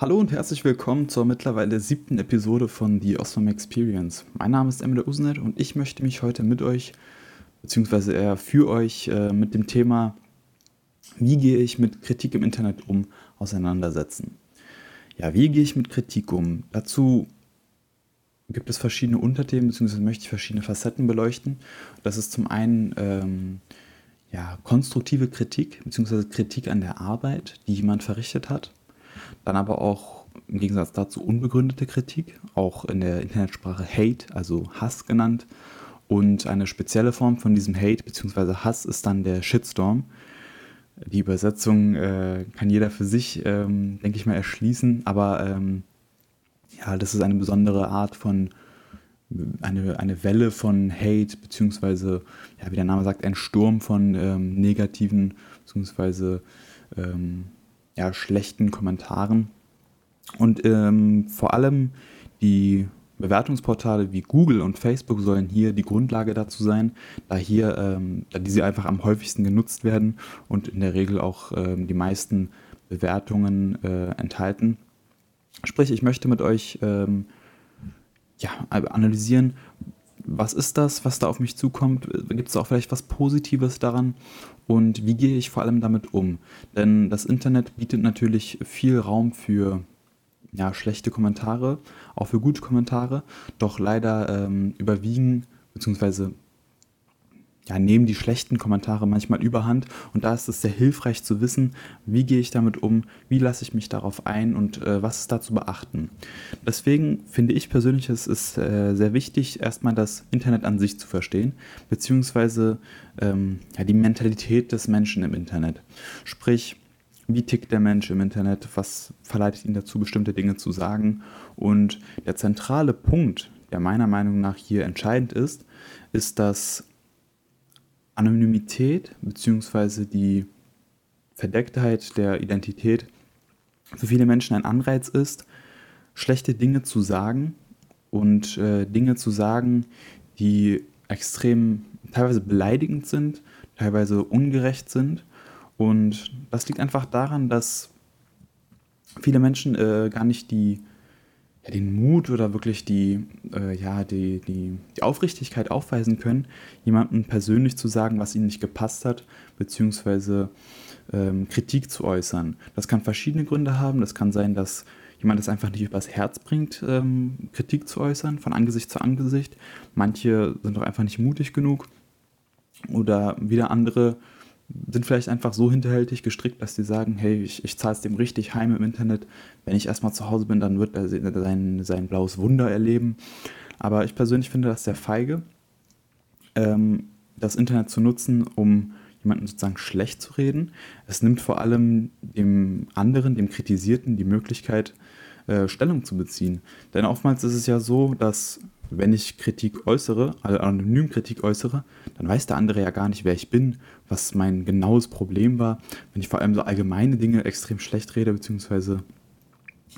Hallo und herzlich willkommen zur mittlerweile siebten Episode von The Osram Experience. Mein Name ist Emre Usnet und ich möchte mich heute mit euch, beziehungsweise eher für euch, äh, mit dem Thema, wie gehe ich mit Kritik im Internet um, auseinandersetzen. Ja, wie gehe ich mit Kritik um? Dazu gibt es verschiedene Unterthemen, beziehungsweise möchte ich verschiedene Facetten beleuchten. Das ist zum einen ähm, ja, konstruktive Kritik, beziehungsweise Kritik an der Arbeit, die jemand verrichtet hat. Dann aber auch im Gegensatz dazu unbegründete Kritik, auch in der Internetsprache Hate, also Hass genannt. Und eine spezielle Form von diesem Hate bzw. Hass ist dann der Shitstorm. Die Übersetzung äh, kann jeder für sich, ähm, denke ich mal, erschließen, aber ähm, ja, das ist eine besondere Art von, eine, eine Welle von Hate, beziehungsweise, ja, wie der Name sagt, ein Sturm von ähm, negativen, beziehungsweise ähm, ja, schlechten Kommentaren. Und ähm, vor allem die Bewertungsportale wie Google und Facebook sollen hier die Grundlage dazu sein, da hier, ähm, da diese einfach am häufigsten genutzt werden und in der Regel auch ähm, die meisten Bewertungen äh, enthalten. Sprich, ich möchte mit euch ähm, ja, analysieren, was ist das, was da auf mich zukommt? Gibt es auch vielleicht was Positives daran? Und wie gehe ich vor allem damit um? Denn das Internet bietet natürlich viel Raum für ja, schlechte Kommentare, auch für gute Kommentare, doch leider ähm, überwiegen bzw ja, nehmen die schlechten Kommentare manchmal überhand und da ist es sehr hilfreich zu wissen, wie gehe ich damit um, wie lasse ich mich darauf ein und äh, was ist da zu beachten. Deswegen finde ich persönlich, es ist äh, sehr wichtig, erstmal das Internet an sich zu verstehen, beziehungsweise ähm, ja, die Mentalität des Menschen im Internet. Sprich, wie tickt der Mensch im Internet, was verleitet ihn dazu, bestimmte Dinge zu sagen. Und der zentrale Punkt, der meiner Meinung nach hier entscheidend ist, ist, dass Anonymität bzw. die Verdecktheit der Identität für viele Menschen ein Anreiz ist, schlechte Dinge zu sagen und äh, Dinge zu sagen, die extrem teilweise beleidigend sind, teilweise ungerecht sind. Und das liegt einfach daran, dass viele Menschen äh, gar nicht die den Mut oder wirklich die, äh, ja, die, die, die Aufrichtigkeit aufweisen können, jemandem persönlich zu sagen, was ihnen nicht gepasst hat, beziehungsweise ähm, Kritik zu äußern. Das kann verschiedene Gründe haben. Das kann sein, dass jemand es einfach nicht übers Herz bringt, ähm, Kritik zu äußern, von Angesicht zu Angesicht. Manche sind doch einfach nicht mutig genug. Oder wieder andere sind vielleicht einfach so hinterhältig gestrickt, dass sie sagen, hey, ich, ich zahle es dem richtig heim im Internet. Wenn ich erstmal zu Hause bin, dann wird er sein, sein blaues Wunder erleben. Aber ich persönlich finde das sehr feige, ähm, das Internet zu nutzen, um jemanden sozusagen schlecht zu reden. Es nimmt vor allem dem anderen, dem Kritisierten, die Möglichkeit, äh, Stellung zu beziehen. Denn oftmals ist es ja so, dass wenn ich Kritik äußere, also anonym Kritik äußere, dann weiß der andere ja gar nicht, wer ich bin, was mein genaues Problem war. Wenn ich vor allem so allgemeine Dinge extrem schlecht rede, beziehungsweise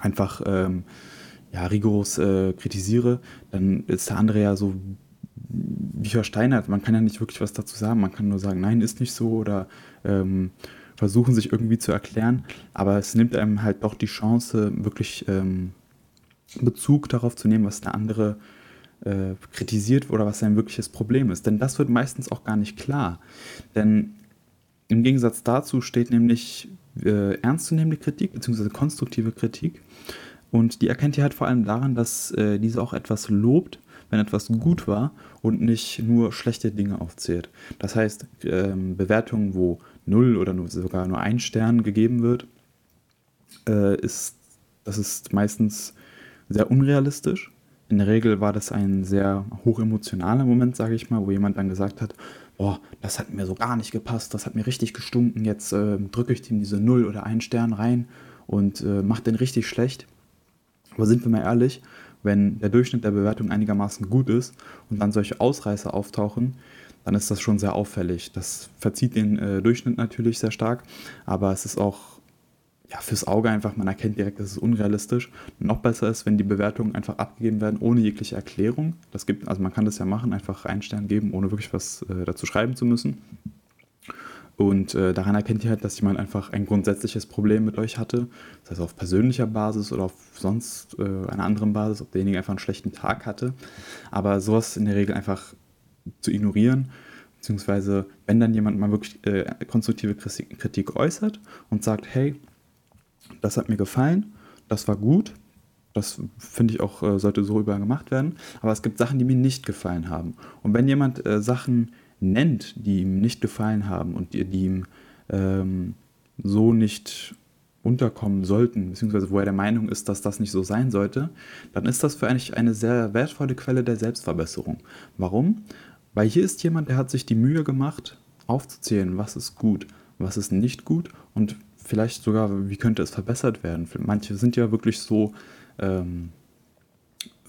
einfach ähm, ja, rigoros äh, kritisiere, dann ist der andere ja so wie versteinert. Man kann ja nicht wirklich was dazu sagen. Man kann nur sagen, nein, ist nicht so oder ähm, versuchen sich irgendwie zu erklären. Aber es nimmt einem halt doch die Chance, wirklich ähm, Bezug darauf zu nehmen, was der andere kritisiert oder was sein wirkliches Problem ist. Denn das wird meistens auch gar nicht klar. Denn im Gegensatz dazu steht nämlich äh, ernstzunehmende Kritik bzw. konstruktive Kritik. Und die erkennt ihr halt vor allem daran, dass äh, diese auch etwas lobt, wenn etwas gut war und nicht nur schlechte Dinge aufzählt. Das heißt, ähm, Bewertungen, wo 0 oder nur, sogar nur ein Stern gegeben wird, äh, ist, das ist meistens sehr unrealistisch in der Regel war das ein sehr hochemotionaler Moment, sage ich mal, wo jemand dann gesagt hat, boah, das hat mir so gar nicht gepasst, das hat mir richtig gestunken, jetzt äh, drücke ich ihm diese Null oder einen Stern rein und äh, mache den richtig schlecht. Aber sind wir mal ehrlich, wenn der Durchschnitt der Bewertung einigermaßen gut ist und dann solche Ausreißer auftauchen, dann ist das schon sehr auffällig. Das verzieht den äh, Durchschnitt natürlich sehr stark, aber es ist auch ja, fürs Auge einfach, man erkennt direkt, dass es unrealistisch. Noch besser ist, wenn die Bewertungen einfach abgegeben werden, ohne jegliche Erklärung. Das gibt, also man kann das ja machen, einfach einen Stern geben, ohne wirklich was äh, dazu schreiben zu müssen. Und äh, daran erkennt ihr halt, dass jemand einfach ein grundsätzliches Problem mit euch hatte. Das heißt auf persönlicher Basis oder auf sonst äh, einer anderen Basis, ob derjenige einfach einen schlechten Tag hatte. Aber sowas in der Regel einfach zu ignorieren. Beziehungsweise, wenn dann jemand mal wirklich äh, konstruktive Kritik äußert und sagt, hey, das hat mir gefallen, das war gut, das finde ich auch, äh, sollte so überall gemacht werden. Aber es gibt Sachen, die mir nicht gefallen haben. Und wenn jemand äh, Sachen nennt, die ihm nicht gefallen haben und die, die ihm ähm, so nicht unterkommen sollten, beziehungsweise wo er der Meinung ist, dass das nicht so sein sollte, dann ist das für eigentlich eine sehr wertvolle Quelle der Selbstverbesserung. Warum? Weil hier ist jemand, der hat sich die Mühe gemacht, aufzuzählen, was ist gut, was ist nicht gut und vielleicht sogar, wie könnte es verbessert werden. Manche sind ja wirklich so ähm,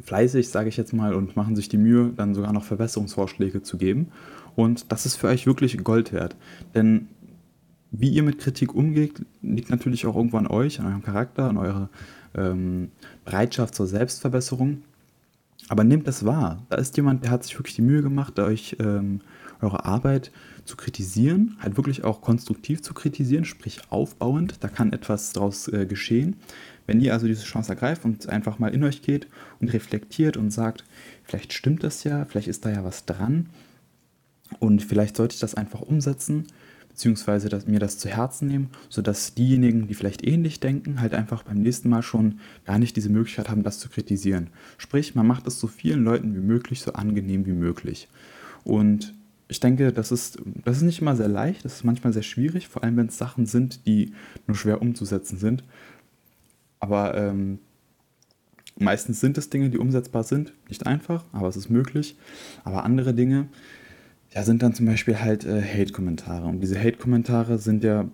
fleißig, sage ich jetzt mal, und machen sich die Mühe, dann sogar noch Verbesserungsvorschläge zu geben. Und das ist für euch wirklich Gold wert. Denn wie ihr mit Kritik umgeht, liegt natürlich auch irgendwo an euch, an eurem Charakter, an eurer ähm, Bereitschaft zur Selbstverbesserung. Aber nehmt das wahr. Da ist jemand, der hat sich wirklich die Mühe gemacht, euch ähm, eure Arbeit zu kritisieren, halt wirklich auch konstruktiv zu kritisieren, sprich aufbauend. Da kann etwas daraus äh, geschehen. Wenn ihr also diese Chance ergreift und einfach mal in euch geht und reflektiert und sagt, vielleicht stimmt das ja, vielleicht ist da ja was dran, und vielleicht sollte ich das einfach umsetzen, beziehungsweise dass, mir das zu Herzen nehmen, sodass diejenigen, die vielleicht ähnlich denken, halt einfach beim nächsten Mal schon gar nicht diese Möglichkeit haben, das zu kritisieren. Sprich, man macht es so vielen Leuten wie möglich, so angenehm wie möglich. Und ich denke, das ist, das ist nicht immer sehr leicht, das ist manchmal sehr schwierig, vor allem wenn es Sachen sind, die nur schwer umzusetzen sind. Aber ähm, meistens sind es Dinge, die umsetzbar sind. Nicht einfach, aber es ist möglich. Aber andere Dinge, ja, sind dann zum Beispiel halt äh, Hate-Kommentare. Und diese Hate-Kommentare sind ja,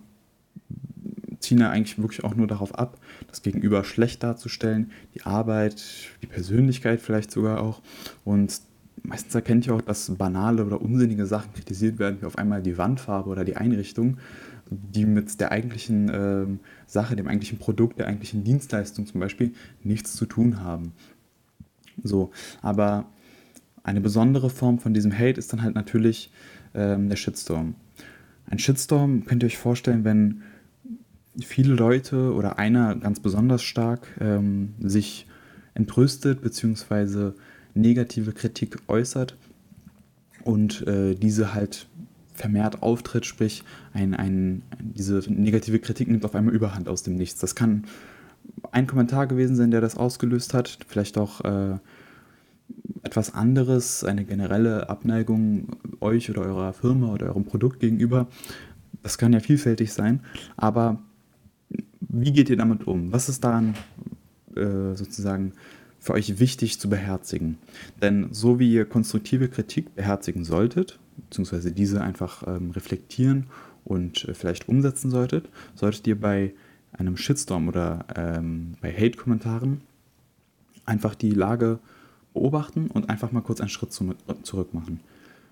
ziehen ja eigentlich wirklich auch nur darauf ab, das Gegenüber schlecht darzustellen, die Arbeit, die Persönlichkeit vielleicht sogar auch. Und meistens erkennt ihr auch, dass banale oder unsinnige Sachen kritisiert werden, wie auf einmal die Wandfarbe oder die Einrichtung, die mit der eigentlichen äh, Sache, dem eigentlichen Produkt, der eigentlichen Dienstleistung zum Beispiel nichts zu tun haben. So, aber eine besondere Form von diesem Hate ist dann halt natürlich ähm, der Shitstorm. Ein Shitstorm könnt ihr euch vorstellen, wenn viele Leute oder einer ganz besonders stark ähm, sich entrüstet bzw. negative Kritik äußert und äh, diese halt vermehrt auftritt, sprich ein, ein, diese negative Kritik nimmt auf einmal Überhand aus dem Nichts. Das kann ein Kommentar gewesen sein, der das ausgelöst hat, vielleicht auch äh, etwas anderes, eine generelle Abneigung euch oder eurer Firma oder eurem Produkt gegenüber. Das kann ja vielfältig sein, aber wie geht ihr damit um? Was ist daran äh, sozusagen für euch wichtig zu beherzigen? Denn so wie ihr konstruktive Kritik beherzigen solltet, beziehungsweise diese einfach ähm, reflektieren und äh, vielleicht umsetzen solltet, solltet ihr bei einem Shitstorm oder ähm, bei Hate-Kommentaren einfach die Lage beobachten und einfach mal kurz einen Schritt zurück machen.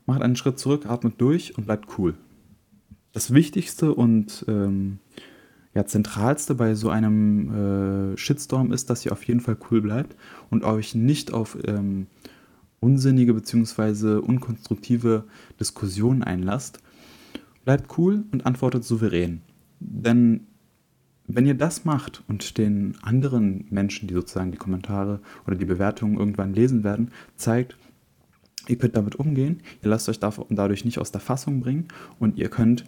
Macht einen Schritt zurück, atmet durch und bleibt cool. Das Wichtigste und ähm, ja, zentralste bei so einem äh, Shitstorm ist, dass ihr auf jeden Fall cool bleibt und euch nicht auf ähm, unsinnige bzw. unkonstruktive Diskussionen einlasst. Bleibt cool und antwortet souverän. Denn wenn ihr das macht und den anderen Menschen, die sozusagen die Kommentare oder die Bewertungen irgendwann lesen werden, zeigt, ihr könnt damit umgehen, ihr lasst euch dadurch nicht aus der Fassung bringen und ihr könnt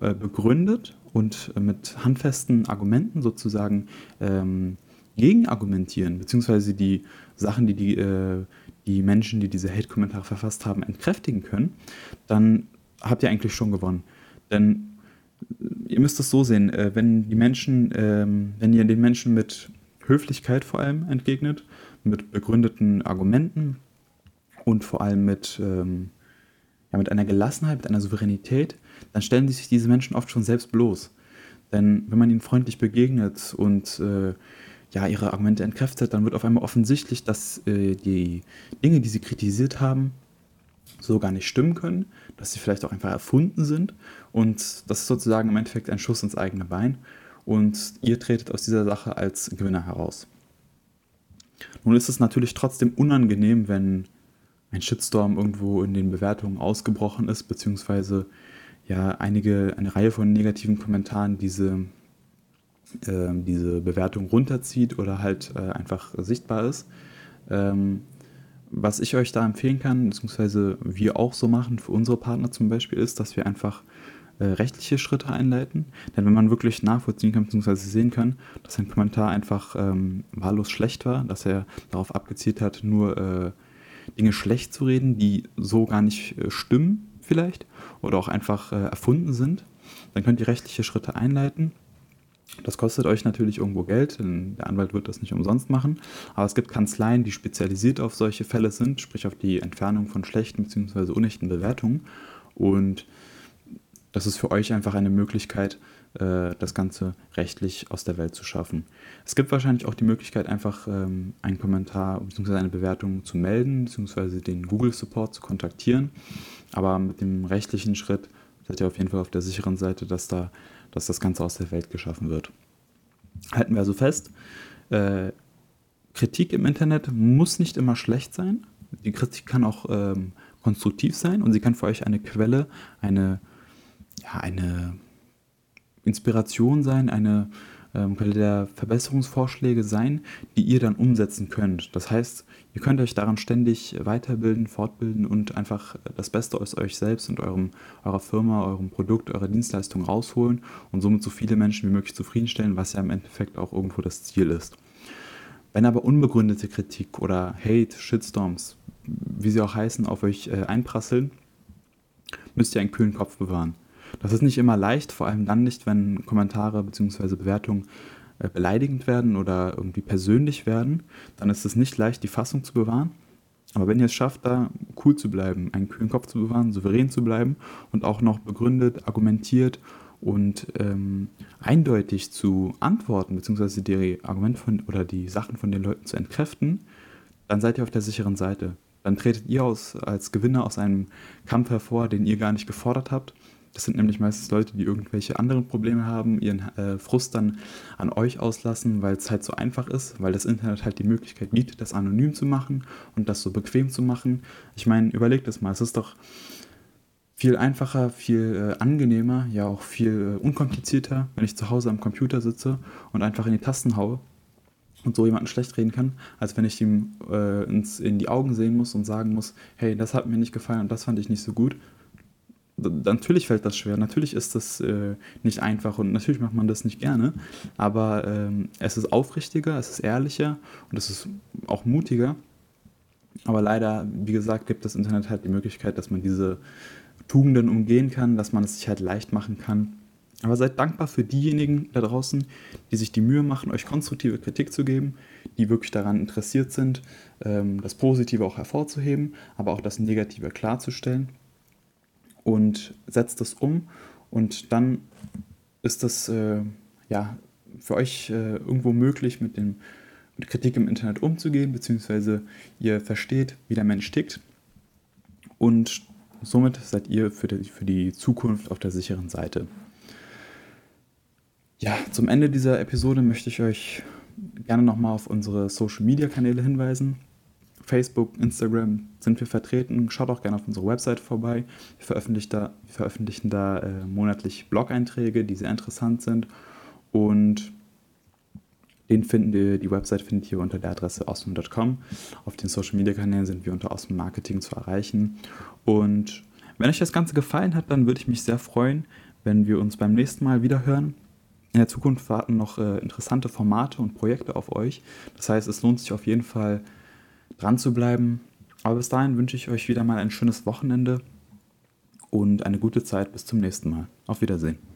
äh, begründet und mit handfesten Argumenten sozusagen ähm, gegenargumentieren, beziehungsweise die Sachen, die die, äh, die Menschen, die diese Hate-Kommentare verfasst haben, entkräftigen können, dann habt ihr eigentlich schon gewonnen. Denn ihr müsst es so sehen, äh, wenn die Menschen, ähm, wenn ihr den Menschen mit Höflichkeit vor allem entgegnet, mit begründeten Argumenten und vor allem mit, ähm, ja, mit einer Gelassenheit, mit einer Souveränität, dann stellen sich diese Menschen oft schon selbst bloß. Denn wenn man ihnen freundlich begegnet und äh, ja, ihre Argumente entkräftet, dann wird auf einmal offensichtlich, dass äh, die Dinge, die sie kritisiert haben, so gar nicht stimmen können, dass sie vielleicht auch einfach erfunden sind. Und das ist sozusagen im Endeffekt ein Schuss ins eigene Bein. Und ihr tretet aus dieser Sache als Gewinner heraus. Nun ist es natürlich trotzdem unangenehm, wenn ein Shitstorm irgendwo in den Bewertungen ausgebrochen ist, beziehungsweise ja einige, eine Reihe von negativen Kommentaren diese, äh, diese Bewertung runterzieht oder halt äh, einfach sichtbar ist. Ähm, was ich euch da empfehlen kann, beziehungsweise wir auch so machen für unsere Partner zum Beispiel, ist, dass wir einfach äh, rechtliche Schritte einleiten. Denn wenn man wirklich nachvollziehen kann, beziehungsweise sehen kann, dass ein Kommentar einfach ähm, wahllos schlecht war, dass er darauf abgezielt hat, nur äh, Dinge schlecht zu reden, die so gar nicht äh, stimmen vielleicht oder auch einfach äh, erfunden sind, dann könnt ihr rechtliche Schritte einleiten. Das kostet euch natürlich irgendwo Geld, denn der Anwalt wird das nicht umsonst machen. Aber es gibt Kanzleien, die spezialisiert auf solche Fälle sind, sprich auf die Entfernung von schlechten bzw. unechten Bewertungen. Und das ist für euch einfach eine Möglichkeit, äh, das Ganze rechtlich aus der Welt zu schaffen. Es gibt wahrscheinlich auch die Möglichkeit, einfach ähm, einen Kommentar bzw. eine Bewertung zu melden bzw. den Google Support zu kontaktieren. Aber mit dem rechtlichen Schritt seid ihr auf jeden Fall auf der sicheren Seite, dass, da, dass das Ganze aus der Welt geschaffen wird. Halten wir also fest, äh, Kritik im Internet muss nicht immer schlecht sein. Die Kritik kann auch ähm, konstruktiv sein und sie kann für euch eine Quelle, eine ja, eine Inspiration sein, eine ähm, Quelle der Verbesserungsvorschläge sein, die ihr dann umsetzen könnt. Das heißt, ihr könnt euch daran ständig weiterbilden, fortbilden und einfach das Beste aus euch selbst und eurem, eurer Firma, eurem Produkt, eurer Dienstleistung rausholen und somit so viele Menschen wie möglich zufriedenstellen, was ja im Endeffekt auch irgendwo das Ziel ist. Wenn aber unbegründete Kritik oder Hate, Shitstorms, wie sie auch heißen, auf euch äh, einprasseln, müsst ihr einen kühlen Kopf bewahren. Das ist nicht immer leicht, vor allem dann nicht, wenn Kommentare bzw. Bewertungen äh, beleidigend werden oder irgendwie persönlich werden. Dann ist es nicht leicht, die Fassung zu bewahren. Aber wenn ihr es schafft, da cool zu bleiben, einen kühlen Kopf zu bewahren, souverän zu bleiben und auch noch begründet, argumentiert und ähm, eindeutig zu antworten, beziehungsweise die Argumente von, oder die Sachen von den Leuten zu entkräften, dann seid ihr auf der sicheren Seite. Dann tretet ihr aus, als Gewinner aus einem Kampf hervor, den ihr gar nicht gefordert habt das sind nämlich meistens Leute, die irgendwelche anderen Probleme haben, ihren äh, Frust dann an euch auslassen, weil es halt so einfach ist, weil das Internet halt die Möglichkeit bietet, das anonym zu machen und das so bequem zu machen. Ich meine, überlegt es mal, es ist doch viel einfacher, viel äh, angenehmer, ja auch viel äh, unkomplizierter, wenn ich zu Hause am Computer sitze und einfach in die Tasten haue und so jemanden schlecht reden kann, als wenn ich ihm äh, ins, in die Augen sehen muss und sagen muss, hey, das hat mir nicht gefallen und das fand ich nicht so gut natürlich fällt das schwer, natürlich ist das äh, nicht einfach und natürlich macht man das nicht gerne, aber ähm, es ist aufrichtiger, es ist ehrlicher und es ist auch mutiger. Aber leider, wie gesagt, gibt das Internet halt die Möglichkeit, dass man diese Tugenden umgehen kann, dass man es sich halt leicht machen kann. Aber seid dankbar für diejenigen da draußen, die sich die Mühe machen, euch konstruktive Kritik zu geben, die wirklich daran interessiert sind, ähm, das Positive auch hervorzuheben, aber auch das Negative klarzustellen und setzt das um und dann ist das äh, ja für euch äh, irgendwo möglich, mit, dem, mit Kritik im Internet umzugehen, beziehungsweise ihr versteht, wie der Mensch tickt und somit seid ihr für die, für die Zukunft auf der sicheren Seite. Ja, zum Ende dieser Episode möchte ich euch gerne nochmal auf unsere Social-Media-Kanäle hinweisen. Facebook, Instagram sind wir vertreten. Schaut auch gerne auf unsere Website vorbei. Wir veröffentlichen da, wir veröffentlichen da äh, monatlich Blog-Einträge, die sehr interessant sind. Und den finden wir, die Website findet ihr unter der Adresse osmond.com. Auf den Social Media Kanälen sind wir unter Osmond Marketing zu erreichen. Und wenn euch das Ganze gefallen hat, dann würde ich mich sehr freuen, wenn wir uns beim nächsten Mal wieder hören. In der Zukunft warten noch äh, interessante Formate und Projekte auf euch. Das heißt, es lohnt sich auf jeden Fall, dran zu bleiben. Aber bis dahin wünsche ich euch wieder mal ein schönes Wochenende und eine gute Zeit. Bis zum nächsten Mal. Auf Wiedersehen.